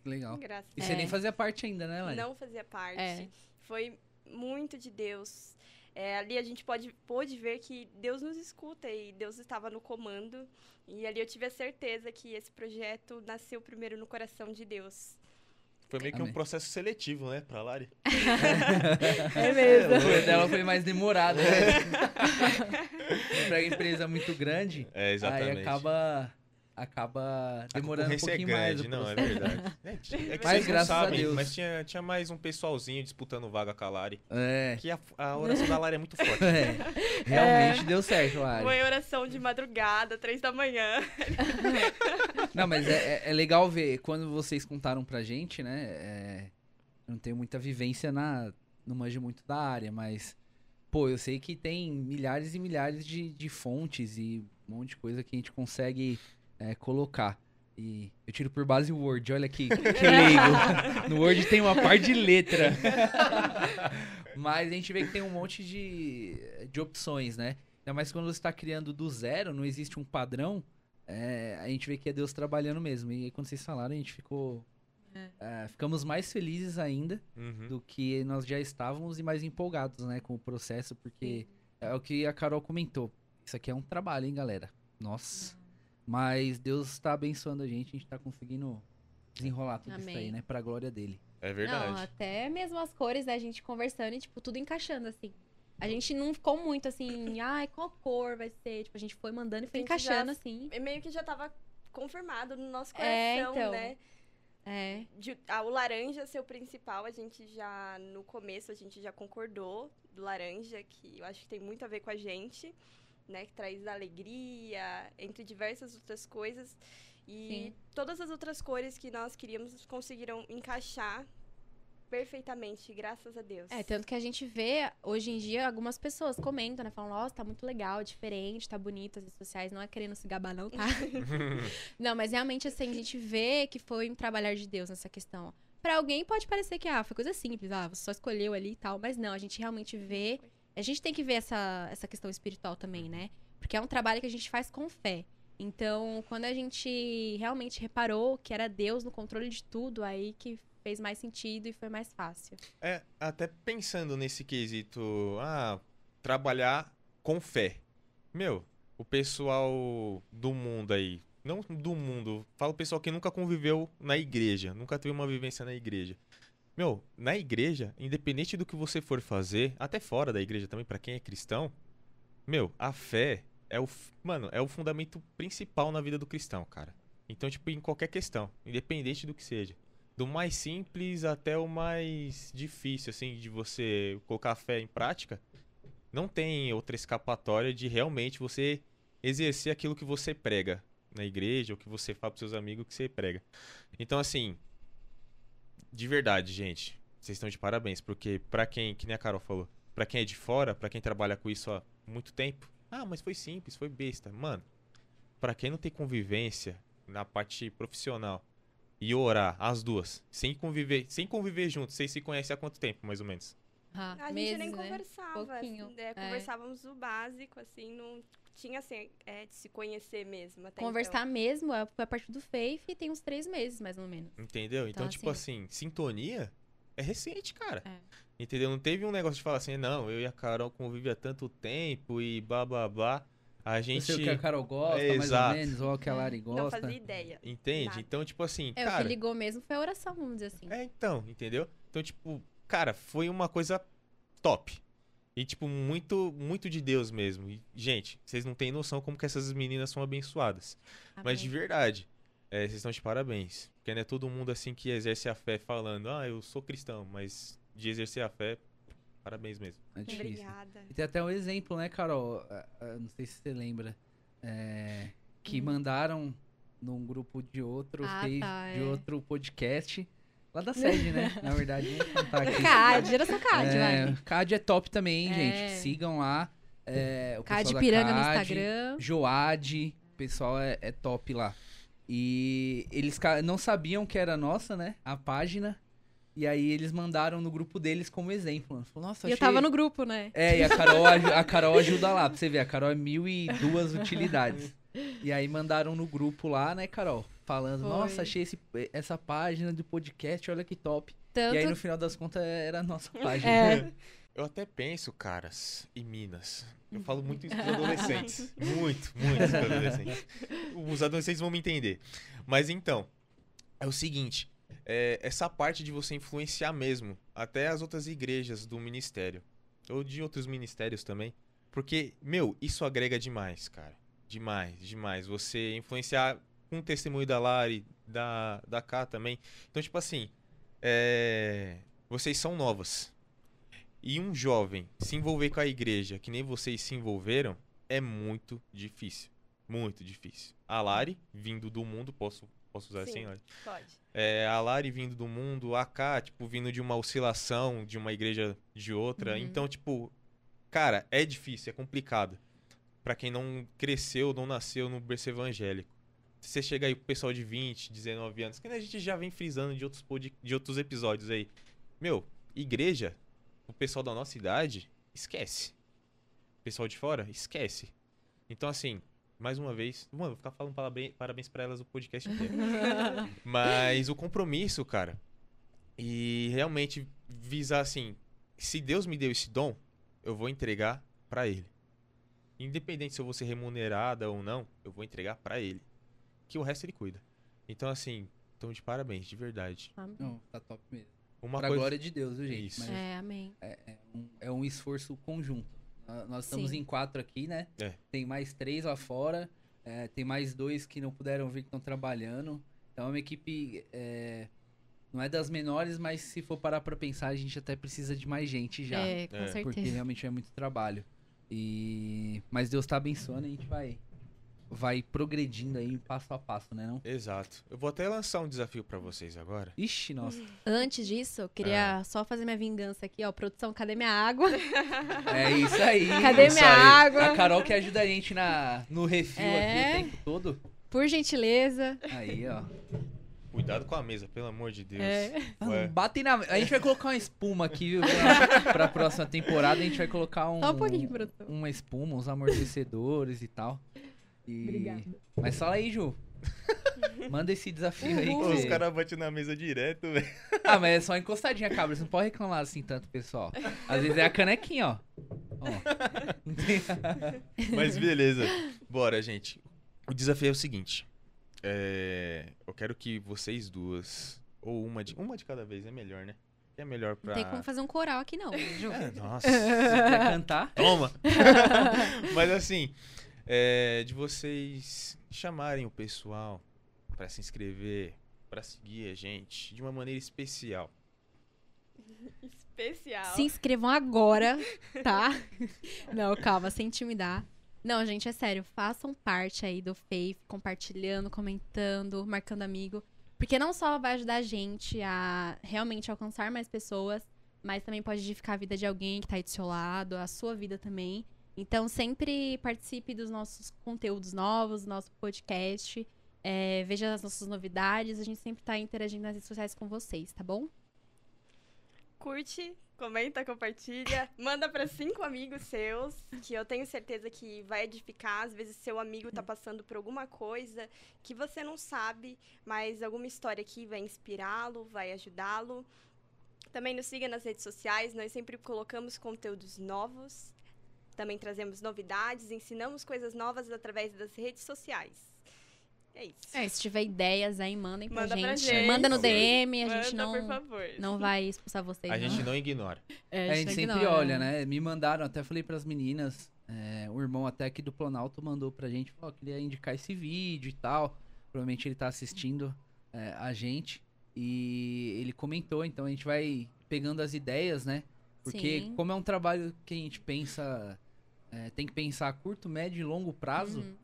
Legal. Graças E você É. nem fazia parte ainda, né, Lari? Não fazia parte. É. Foi muito de Deus. É, ali a gente pode, pôde ver que Deus nos escuta e Deus estava no comando. E ali eu tive a certeza que esse projeto nasceu primeiro no coração de Deus. Foi meio que Amém. um processo seletivo, né, pra Lari. [LAUGHS] É mesmo. O dela foi mais demorado, né? [LAUGHS] pra empresa muito grande, É, exatamente. aí acaba, acaba A demorando um concorrência pouquinho é mais. grande, o não, é verdade. [LAUGHS] É, é que Mas vocês não graças a sabem, Deus. mas tinha, tinha mais um pessoalzinho disputando vaga com a Lari. É, Que a, a oração da Lari é muito forte. [LAUGHS] é, realmente deu certo, Lari. Foi oração de madrugada, três da manhã. [LAUGHS] Não, mas é, é- é legal ver, quando vocês contaram pra gente, né? é, eu não tenho muita vivência na. Não manjo muito da área, mas. Pô, eu sei que tem milhares e milhares de, de fontes e um monte de coisa que a gente consegue é, colocar. E eu tiro por base o Word, olha que, [LAUGHS] que leigo. No Word tem uma par de letra. [LAUGHS] Mas a gente vê que tem um monte de, de opções, né? Ainda mais quando você está criando do zero, não existe um padrão. é, a gente vê que é Deus trabalhando mesmo. E aí, quando vocês falaram, a gente ficou. é, ficamos mais felizes ainda Uhum. do que nós já estávamos e mais empolgados, né, com o processo, porque é o que a Carol comentou. Isso aqui é um trabalho, hein, galera? Nossa. Mas Deus está abençoando a gente, a gente tá conseguindo desenrolar tudo isso aí, Amém. né, pra glória dele. É verdade. Não, até mesmo as cores, né? A gente conversando e, tipo, tudo encaixando, assim. A gente não ficou muito assim, ai, qual cor vai ser? Tipo, a gente foi mandando e foi A gente já- encaixando, assim. E meio que já tava confirmado no nosso É, coração, então. né? É. De- ah, o laranja ser o principal, a gente já, no começo, a gente já concordou do laranja, que eu acho que tem muito a ver com a gente, né? Que traz alegria, entre diversas outras coisas. E Sim. todas as outras cores que nós queríamos conseguiram encaixar perfeitamente, graças a Deus. É, tanto que a gente vê, hoje em dia, algumas pessoas comentam, né? Falam, nossa, tá muito legal, diferente, tá bonito, as redes sociais, não é querendo se gabar, não, tá? [LAUGHS] [LAUGHS] não, mas realmente, assim, a gente vê que foi um trabalhar de Deus nessa questão. Pra alguém pode parecer que ah, foi coisa simples, ah, você só escolheu ali e tal, mas não, a gente realmente vê, a gente tem que ver essa, essa questão espiritual também, né? Porque é um trabalho que a gente faz com fé. Então, quando a gente realmente reparou que era Deus no controle de tudo, aí que fez mais sentido e foi mais fácil. É, até pensando nesse quesito, ah, trabalhar com fé. Meu, o pessoal do mundo aí, não do mundo, fala o pessoal que nunca conviveu na igreja, nunca teve uma vivência na igreja. Meu, na igreja, independente do que você for fazer, até fora da igreja também, pra quem é cristão, meu, a fé é o, mano, é o fundamento principal na vida do cristão, cara. Então, tipo, em qualquer questão, independente do que seja. Do mais simples até o mais difícil, assim, de você colocar a fé em prática, não tem outra escapatória de realmente você exercer aquilo que você prega na igreja, ou que você fala pros seus amigos que você prega. Então, assim, de verdade, gente, vocês estão de parabéns, porque pra quem, que nem a Carol falou, pra quem é de fora, pra quem trabalha com isso há muito tempo, ah, mas foi simples, foi besta. Mano, pra quem não tem convivência na parte profissional e orar, as duas, sem conviver, sem conviver juntos, vocês se conhecem há quanto tempo, mais ou menos? Ah, A gente meses, nem né? conversava. Pouquinho, assim, é, Conversávamos o básico, assim, não tinha assim, é, de se conhecer mesmo. Até Conversar então. mesmo é- foi a partir do Faith e tem uns três meses, mais ou menos. Entendeu? Então, Então, tipo assim, sintonia é recente, cara. É. Entendeu? Não teve um negócio de falar assim, não, eu e a Carol convivem há tanto tempo e blá blá blá. A Eu gente. sei o que a Carol gosta, É, mais exato. ou menos, ou o que a Lari Não gosta. fazia ideia. Entende? Nada. Então, tipo assim, É, o cara. que ligou mesmo foi a oração, vamos dizer assim. É, então, entendeu? Então, tipo, cara, foi uma coisa top. E, tipo, muito, muito de Deus mesmo. E, gente, vocês não têm noção como que essas meninas são abençoadas. Mas de Amém. verdade, é, vocês estão de parabéns. Porque não é todo mundo assim que exerce a fé falando, ah, eu sou cristão, mas de exercer a fé, parabéns mesmo. É difícil. Obrigada. E tem até um exemplo, né, Carol? Ah, ah, Não sei se você lembra. é, que Hum. mandaram num grupo de outro, Ah, tá, de é. outro podcast. Lá da sede, né? [LAUGHS] Na verdade, contar aqui. CAD, geração CAD, é, vai. CAD é top também, É. gente. Sigam lá. É, o CAD Piranga no CAD, Instagram. Joad, o pessoal é, é top lá. E eles não sabiam que era nossa, né? A página. E aí eles mandaram no grupo deles como exemplo. Falou, Nossa, E eu achei- tava no grupo, né? É, e a Carol, a Carol ajuda lá, pra você ver. A Carol é mil e duas [LAUGHS] utilidades. E aí mandaram no grupo lá, né, Carol? Falando, Foi. nossa, achei esse- essa página do podcast, olha que top. Tanto E aí no final das contas era a nossa [LAUGHS] página. É. [LAUGHS] Eu até penso, caras, em Minas. Eu falo muito isso pros [LAUGHS] adolescentes. Muito, muito pros adolescentes. Os adolescentes vão me entender. Mas então, é o seguinte: é, essa parte de você influenciar mesmo até as outras igrejas do ministério. Ou de outros ministérios também. Porque, meu, isso agrega demais, cara. Demais, demais. Você influenciar com o testemunho da Lari, da, da Cá também. Então, tipo assim, é, vocês são novas. E um jovem se envolver com a igreja, que nem vocês se envolveram, é muito difícil. Muito difícil. A Lari, vindo do mundo, posso, posso usar Sim. assim, Lari? Pode. É, a Lari vindo do mundo, a K, tipo, vindo de uma oscilação de uma igreja de outra. Uhum. Então, tipo, cara, é difícil, é complicado. Pra quem não cresceu, não nasceu no berço evangélico. Se você chega aí pro pessoal de 20, 19 anos, que a gente já vem frisando de outros, pod- de outros episódios aí. Meu, igreja, o pessoal da nossa idade, esquece. O pessoal de fora, esquece. Então, assim, mais uma vez, mano, vou ficar falando parabéns, pra elas o podcast inteiro. [LAUGHS] Mas o compromisso, cara, e realmente visar assim, se Deus me deu esse dom, eu vou entregar pra ele. Independente se eu vou ser remunerada ou não, eu vou entregar pra ele. Que o resto ele cuida. Então assim, então de parabéns, de verdade. Amém. Não, tá top mesmo. Uma pra coisa glória de Deus, viu, gente? Isso. Mas É, amém. é, é um, é um esforço conjunto. Nó- Nós estamos Sim. em quatro aqui, né? É. Tem mais três lá fora. é, tem mais dois que não puderam vir que estão trabalhando. Então é uma equipe. é, não é das menores, mas se for parar pra pensar, a gente até precisa de mais gente já. É, com É. Porque certeza. realmente é muito trabalho. E mas Deus tá abençoando, a gente vai vai progredindo aí passo a passo, né não? Exato. Eu vou até lançar um desafio pra vocês agora. Ixi, nossa. Antes disso, eu queria Ah. só fazer minha vingança aqui, ó. Produção, cadê minha água? [LAUGHS] É isso aí. Cadê isso minha aí. água? A Carol que ajuda a gente na no refil É. aqui o tempo todo. Por gentileza. Aí, ó. Cuidado com a mesa, pelo amor de Deus. É. Batem na. A gente vai colocar uma espuma aqui, viu? Pra, pra próxima temporada a gente vai colocar um, Só um pouquinho, uma espuma, uns amortecedores e tal. E... Obrigada. Mas fala aí, Ju. Manda esse desafio aí. que os caras batem na mesa direto, velho. Ah, mas é só encostadinha, cabra. Você não pode reclamar assim tanto, pessoal. Às vezes é a canequinha, ó. Ó. Mas beleza. Bora, gente. O desafio é o seguinte. É, Eu quero que vocês duas, ou uma de, uma de cada vez, é melhor, né? É melhor pra... Não tem como fazer um coral aqui, não, [LAUGHS] Ju. É, nossa. Se quiser cantar. Toma! [LAUGHS] Mas assim, é, de vocês chamarem o pessoal pra se inscrever, pra seguir a gente de uma maneira especial. Especial. Se inscrevam agora, tá? Não, calma, sem intimidar. Não, gente, é sério, façam parte aí do Faith, compartilhando, comentando, marcando amigo. Porque não só vai ajudar a gente a realmente alcançar mais pessoas, mas também pode edificar a vida de alguém que tá aí do seu lado, a sua vida também. Então, sempre participe dos nossos conteúdos novos, do nosso podcast. é, veja as nossas novidades. A gente sempre tá interagindo nas redes sociais com vocês, tá bom? Curte, comenta, compartilha, manda pra cinco amigos seus, que eu tenho certeza que vai edificar. Às vezes seu amigo tá passando por alguma coisa que você não sabe, mas alguma história aqui vai inspirá-lo, vai ajudá-lo. Também nos siga nas redes sociais, nós sempre colocamos conteúdos novos. Também trazemos novidades, ensinamos coisas novas através das redes sociais. É isso. É, se tiver ideias aí, mandem pra, Manda gente. pra gente. Manda no DM, a gente Manda, por não, favor. não vai expulsar vocês. A não. gente não ignora. É, A gente não sempre ignora. olha, né? Me mandaram, até falei pras meninas. é, o irmão até aqui do Planalto mandou pra gente, falou, queria indicar esse vídeo e tal. Provavelmente ele tá assistindo é, a gente. E ele comentou, então a gente vai pegando as ideias, né? Porque Sim. como é um trabalho que a gente pensa, é, tem que pensar a curto, médio e longo prazo, Uhum.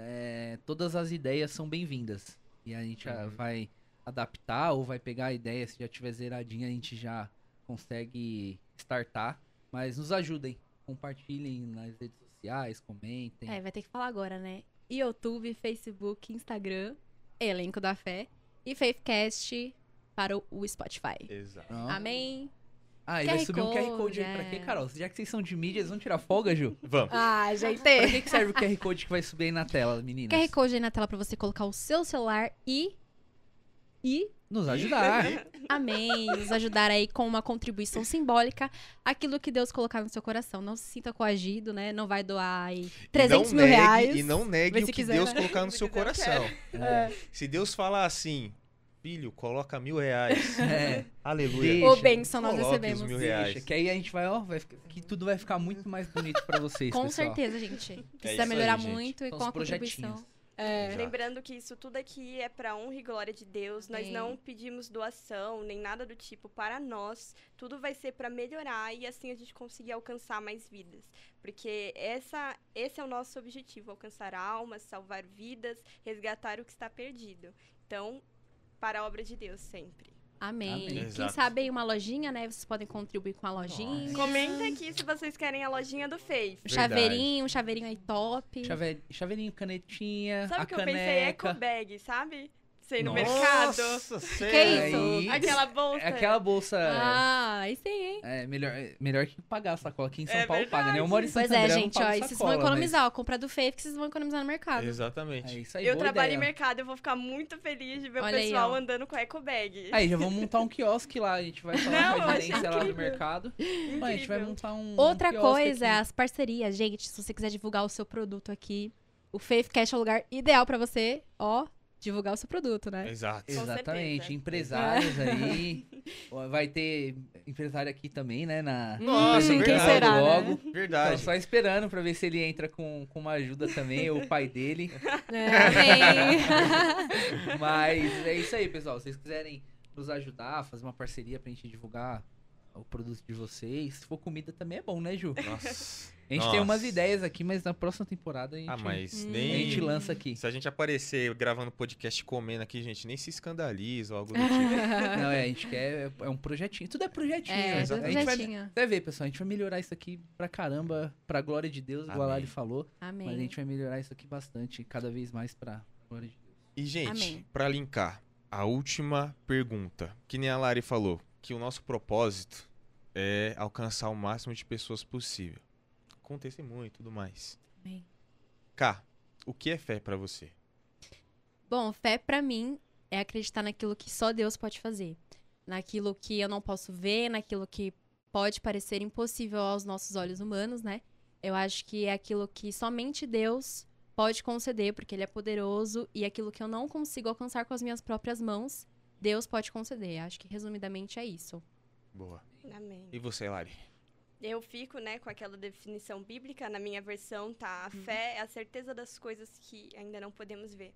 É, todas as ideias são bem-vindas. E a gente ah, Uhum. vai adaptar ou vai pegar a ideia, se já tiver zeradinha, a gente já consegue startar. Mas nos ajudem, compartilhem nas redes sociais, comentem. É, vai ter que falar agora, né? YouTube, Facebook, Instagram, Elenco da Fé e Faithcast para o- Spotify. Exato. Amém? Ah, e vai subir um QR Code aí pra quê, é. Carol? Já que vocês são de mídia, eles vão tirar folga, Ju? Vamos. Ah, gente. Pra que, que serve o QR Code que vai subir aí na tela, meninas? QR Code aí na tela pra você colocar o seu celular e. E. Nos ajudar. Amém. Nos ajudar aí com uma contribuição simbólica. Aquilo que Deus colocar no seu coração. Não se sinta coagido, né? Não vai doar aí 300 e não mil negue, reais. E não negue o que quiser, Deus né? colocar no Se seu coração. É. Se Deus falar assim, filho, coloca mil reais. [LAUGHS] É. Aleluia. Deixa. Ô, bênção, nós recebemos. mil reais. Deixa, que aí a gente vai, ó, vai, ficar- que tudo vai ficar muito mais bonito pra vocês, Com pessoal. certeza, gente. Precisa É isso aí, melhorar gente. muito e São com a contribuição. É. Exato. Lembrando que isso tudo aqui é para honra e glória de Deus. Nós Amém. não pedimos doação nem nada do tipo para nós. Tudo vai ser para melhorar e assim a gente conseguir alcançar mais vidas. Porque essa, esse é o nosso objetivo: alcançar almas, salvar vidas, resgatar o que está perdido. Então, para a obra de Deus sempre. Amém. Amém. Quem Exato. sabe aí uma lojinha, né? Vocês podem contribuir com a lojinha. Nossa. Comenta aqui se vocês querem a lojinha do Faith. Um chaveirinho, um chaveirinho aí top. Chave- Chaveirinho, canetinha, Sabe o que eu pensei? caneca. Eco bag, sabe? Sei no Nossa, mercado. Nossa, Que sério? isso? Aí- Aquela bolsa. É aquela bolsa. Ah, aí sim, hein? É, melhor, é melhor que pagar a sacola. Aqui em São É Paulo paga, né? Eu moro em Santo Pois é, André, não gente, ó. E vocês vão mas- economizar, ó. Comprar do Faith que vocês vão economizar no mercado. Exatamente. É isso aí, Eu boa trabalho ideia. em mercado, eu vou ficar muito feliz de ver Olha o aí, pessoal ó. andando com eco bag. Aí, já vamos montar um quiosque lá. A gente vai falar Não, com a gerência lá do incrível. mercado. Mano, a gente vai montar um. Outra um coisa é as parcerias. Gente, se você quiser divulgar o seu produto aqui, o Faithcast é o lugar ideal pra você, ó, divulgar o seu produto, né? Exato. Com Exatamente, certeza. empresários aí. [LAUGHS] Ó, Vai ter empresário aqui também, né? Na... Nossa, Hum, quem verdade. será, né? logo. Tô Verdade. só esperando pra ver se ele entra com, com uma ajuda também, ou o pai dele. [LAUGHS] É. [LAUGHS] Mas é isso aí, pessoal. Se vocês quiserem nos ajudar, fazer uma parceria pra gente divulgar o produto de vocês. Se for comida também é bom, né, Ju? Nossa. A gente tem umas ideias aqui, mas na próxima temporada a gente, Ah, mas Hum. a nem. gente lança aqui. Se a gente aparecer gravando podcast comendo aqui, gente, nem se escandaliza ou algo do tipo. [LAUGHS] Não, é, a gente quer. É um projetinho. Tudo é projetinho. É, né? tudo a gente vai, projetinho. Vai ver, pessoal. A gente vai melhorar isso aqui pra caramba, pra glória de Deus, igual a Amém. Lali falou. Mas a Amém. gente vai melhorar isso aqui bastante, cada vez mais pra glória de Deus. E, gente, Amém. pra linkar, a última pergunta. Que nem a Lari falou, que o nosso propósito é alcançar o máximo de pessoas possível. Com testemunho e tudo mais. Amém. Cá, o que é fé pra você? Bom, fé pra mim é acreditar naquilo que só Deus pode fazer. Naquilo que eu não posso ver, naquilo que pode parecer impossível aos nossos olhos humanos, né? Eu acho que é aquilo que somente Deus pode conceder, porque Ele é poderoso, e aquilo que eu não consigo alcançar com as minhas próprias mãos, Deus pode conceder. Acho que resumidamente é isso. Boa. Amém. E você, Lari? Eu fico, né, com aquela definição bíblica. Na minha versão, tá? A fé é a certeza das coisas que ainda não podemos ver.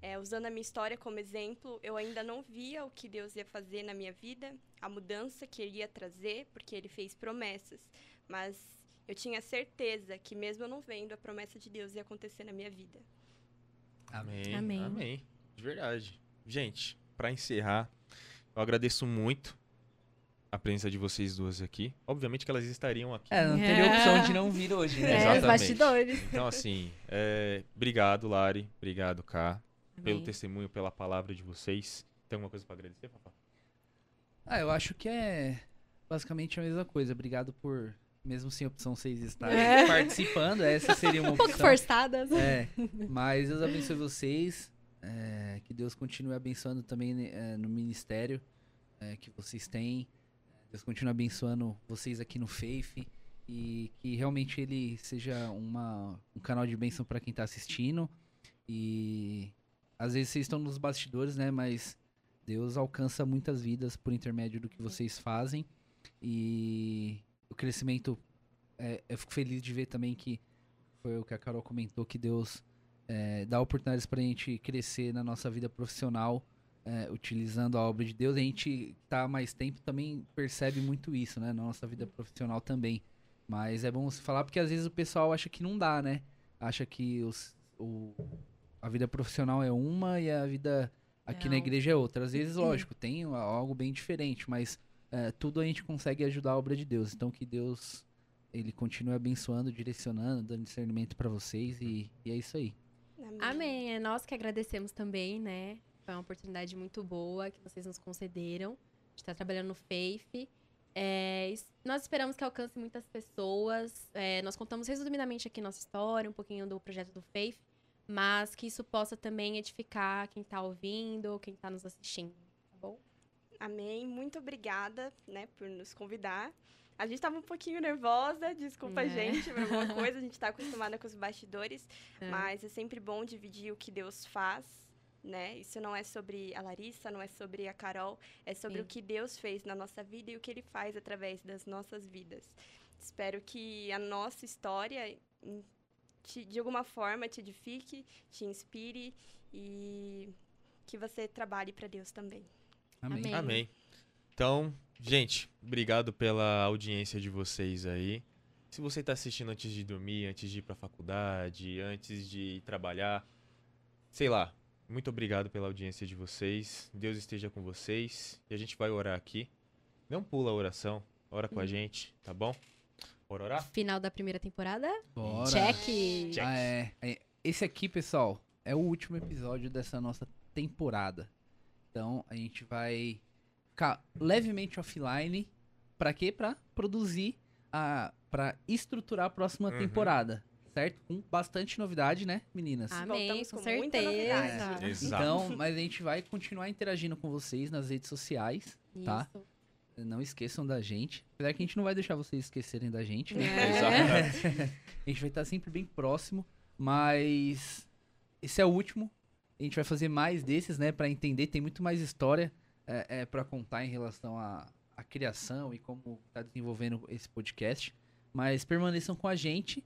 É, usando a minha história como exemplo, eu ainda não via o que Deus ia fazer na minha vida, a mudança que Ele ia trazer, porque Ele fez promessas. Mas eu tinha certeza que, mesmo eu não vendo, a promessa de Deus ia acontecer na minha vida. Amém. Amém. Amém. De verdade. Gente, pra encerrar, eu agradeço muito a presença de vocês duas aqui. Obviamente que elas estariam aqui. É, não teria É. opção de não vir hoje, né? É, os Exatamente. bastidores. Então, assim, é, obrigado, Lari. Obrigado, Ká, pelo testemunho, pela palavra de vocês. Tem alguma coisa pra agradecer, papá? Ah, eu acho que é basicamente a mesma coisa. Obrigado por, mesmo sem opção, vocês estarem É. participando. Essa seria uma [LAUGHS] Um pouco opção. forçadas. É, mas Deus abençoe vocês. é, que Deus continue abençoando também é, no ministério é, que vocês têm. Deus continue abençoando vocês aqui no Faith. E que realmente ele seja uma, um canal de bênção para quem tá assistindo. E às vezes vocês estão nos bastidores, né? Mas Deus alcança muitas vidas por intermédio do que vocês fazem. E o crescimento. é, eu fico feliz de ver também que foi o que a Carol comentou, que Deus é, dá oportunidades para a gente crescer na nossa vida profissional, é, utilizando a obra de Deus. A gente tá há mais tempo também percebe muito isso, né? Na nossa vida profissional também. Mas é bom você falar porque às vezes o pessoal acha que não dá, né? Acha que os, o, a vida profissional é uma e a vida aqui na igreja é outra. Às vezes, lógico, tem algo bem diferente, mas é, tudo a gente consegue ajudar a obra de Deus. Então que Deus ele continue abençoando, direcionando, dando discernimento para vocês e, e é isso aí. Amém. Amém. É nós que agradecemos também, né? Foi uma oportunidade muito boa que vocês nos concederam de estar trabalhando no Faith. É, nós esperamos que alcance muitas pessoas. É, nós contamos resumidamente aqui nossa história, um pouquinho do projeto do Faith, mas que isso possa também edificar quem está ouvindo, quem está nos assistindo. Tá bom? Amém. Muito obrigada, né, por nos convidar. A gente tava um pouquinho nervosa, desculpa, É. gente, por alguma [LAUGHS] coisa. A gente tá acostumada com os bastidores, É. mas é sempre bom dividir o que Deus faz, né? Isso não é sobre a Larissa, não é sobre a Carol, é sobre Sim. o que Deus fez na nossa vida e o que Ele faz através das nossas vidas. Espero que a nossa história, hum, te- de alguma forma, te edifique, te inspire e que você trabalhe para Deus também. Amém. Amém. Amém. Então, gente, obrigado pela audiência de vocês aí. Se você tá assistindo antes de dormir, antes de ir pra faculdade, antes de trabalhar, sei lá, muito obrigado pela audiência de vocês. Deus esteja com vocês. E a gente vai orar aqui. Não pula a oração, ora com a gente, tá bom? Bora orar? Final da primeira temporada? Bora. Check! Check. Ah, é, é. Esse aqui, pessoal, é o último episódio dessa nossa temporada. Então, a gente vai ficar levemente offline. Pra quê? Pra produzir, a, pra estruturar a próxima Uhum. temporada. Certo? Com bastante novidade, né, meninas? Amém, Voltamos com com muita certeza. novidade. Exato. Então, mas a gente vai continuar interagindo com vocês nas redes sociais. Tá. Isso. Não esqueçam da gente. Apesar que a gente não vai deixar vocês esquecerem da gente. né? É. Exato. [LAUGHS] A gente vai estar sempre bem próximo, mas esse é o último. A gente vai fazer mais desses, né, Pra entender. Tem muito mais história é, é, para contar em relação à, à criação e como tá desenvolvendo esse podcast. Mas permaneçam com a gente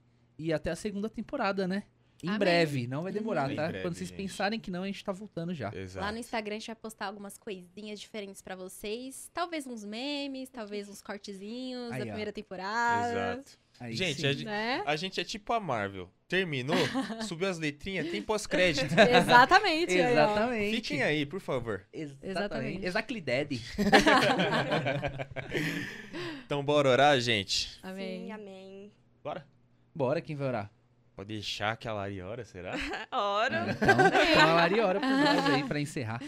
e até a segunda temporada, né? Em Amém. breve, não vai demorar, Em tá? breve, Quando vocês gente. pensarem que não, a gente tá voltando já. Exato. Lá no Instagram a gente vai postar algumas coisinhas diferentes pra vocês. Talvez uns memes, talvez uns cortezinhos Aí, da ó. primeira temporada. Exato. Aí Gente, a gente- Né? A gente é tipo a Marvel. Terminou, [LAUGHS] subiu as letrinhas, tem pós-crédito. [LAUGHS] Exatamente. Exatamente. Fiquem aí, por favor. Exatamente. Exatamente. Exactly Daddy. [LAUGHS] Então bora orar, gente. Amém. Sim, amém. Bora. Bora, quem vai orar? Pode deixar que a Lari ora, será? [LAUGHS] Ora. Então, então a Lari ora por nós aí pra encerrar.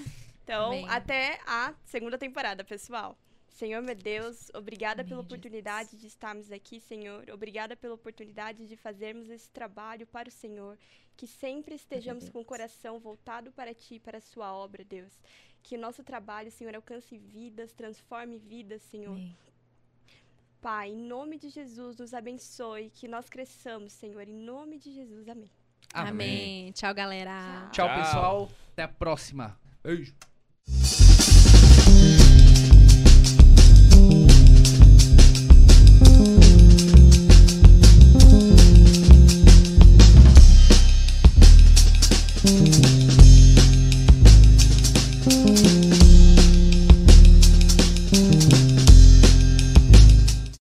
Então, Amém. até a segunda temporada, pessoal. Senhor, meu Deus, obrigada Amém, pela Jesus. oportunidade de estarmos aqui, Senhor. Obrigada pela oportunidade de fazermos esse trabalho para o Senhor. Que sempre estejamos com o coração voltado para Ti, para a Sua obra, Deus. Que o nosso trabalho, Senhor, alcance vidas, transforme vidas, Senhor. Amém. Pai, em nome de Jesus, nos abençoe. Que nós cresçamos, Senhor. Em nome de Jesus, amém. Amém. Tchau, galera. Tchau, Tchau. pessoal. Até a próxima. Beijo. Thank